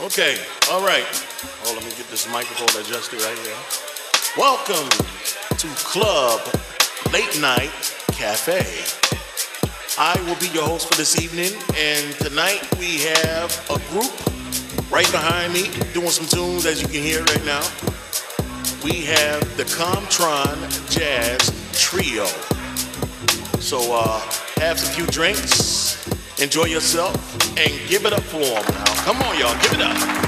Okay, all right. Oh, let me get this microphone adjusted right here. Welcome to Club Late Night Cafe. I will be your host for this evening, and tonight we have a group right behind me doing some tunes, as you can hear right now. We have the Comtron Jazz Trio. So uh, have some few drinks, enjoy yourself, and give it up for them now. Come on, y'all, give it up.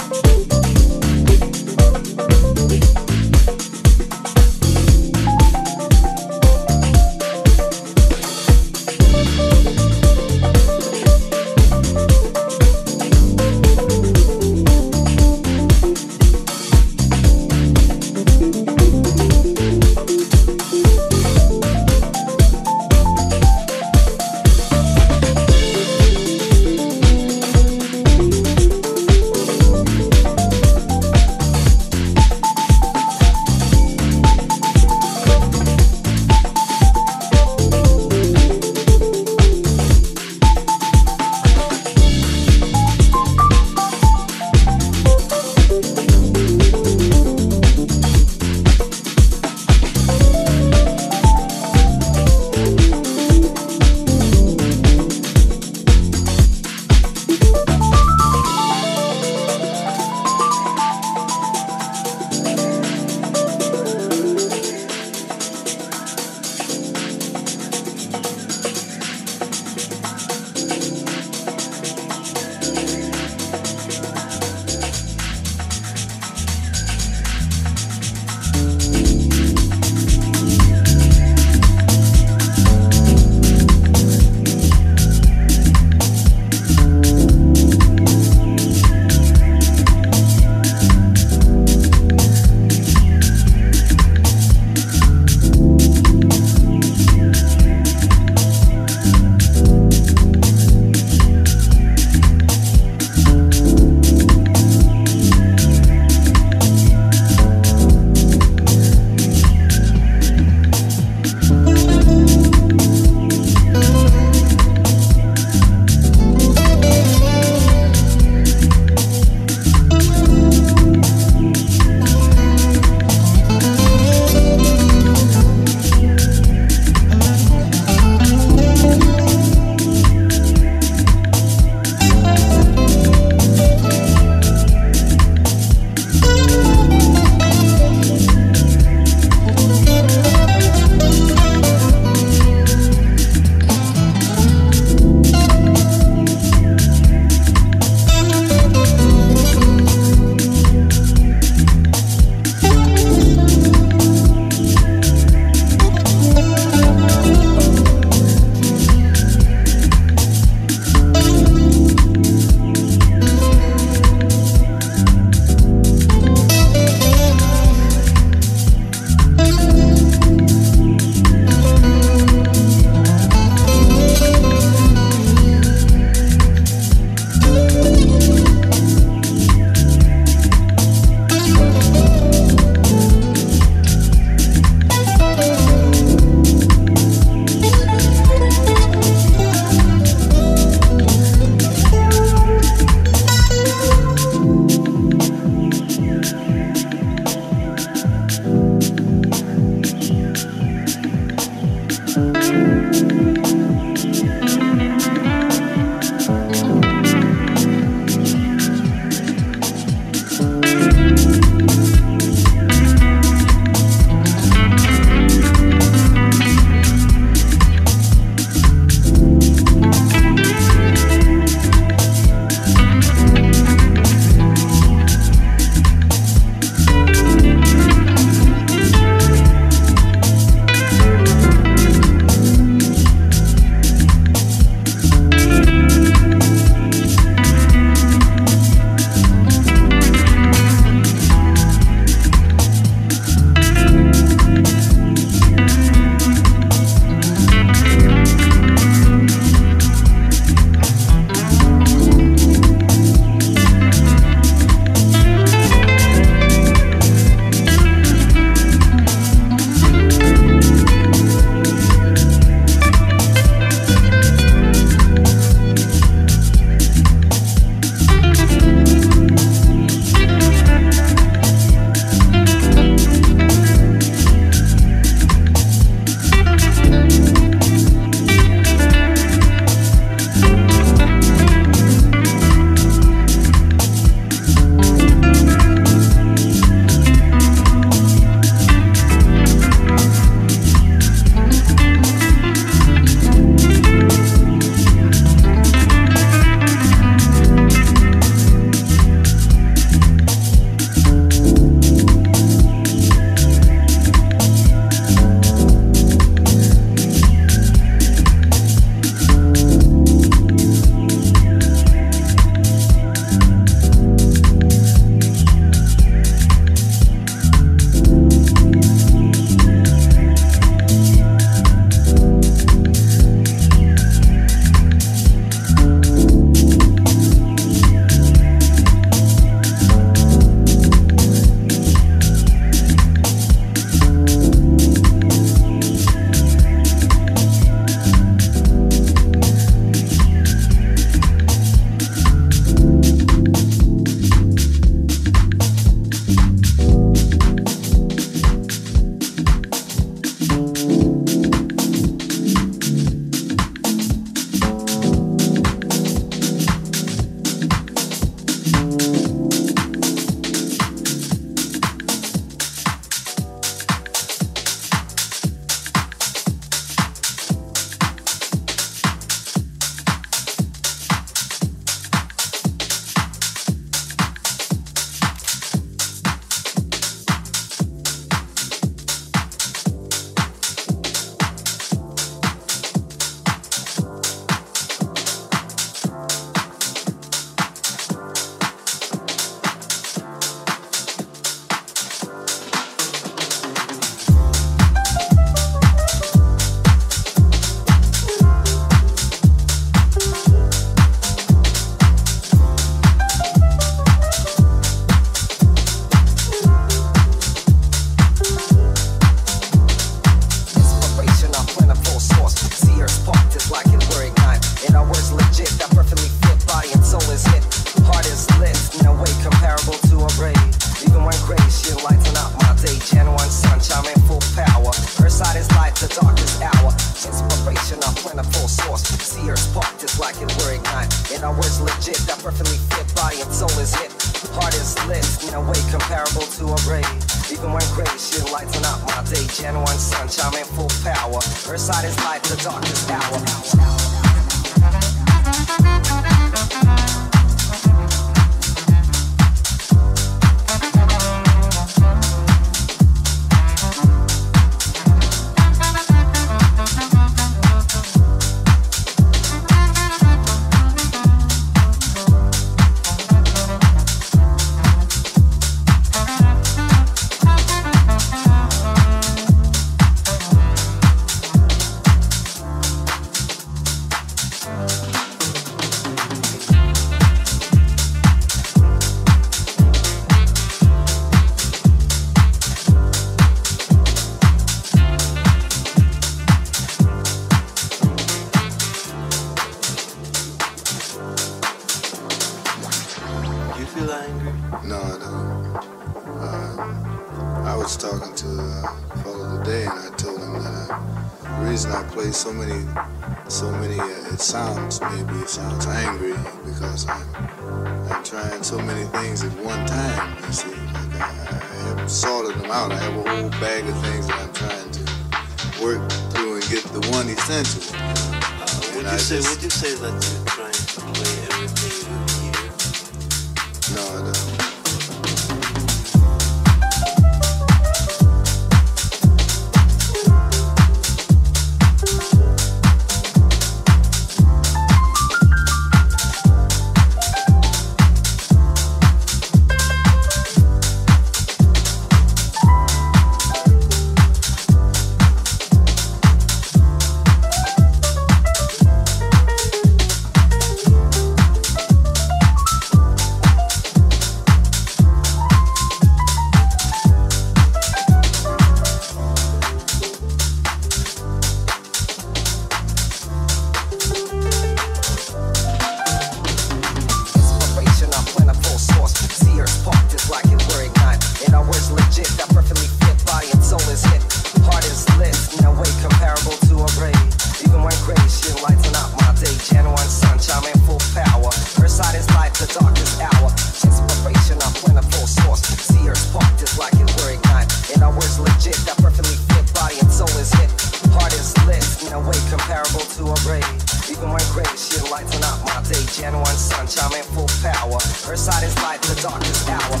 in full power. Her side is light, the darkest hour.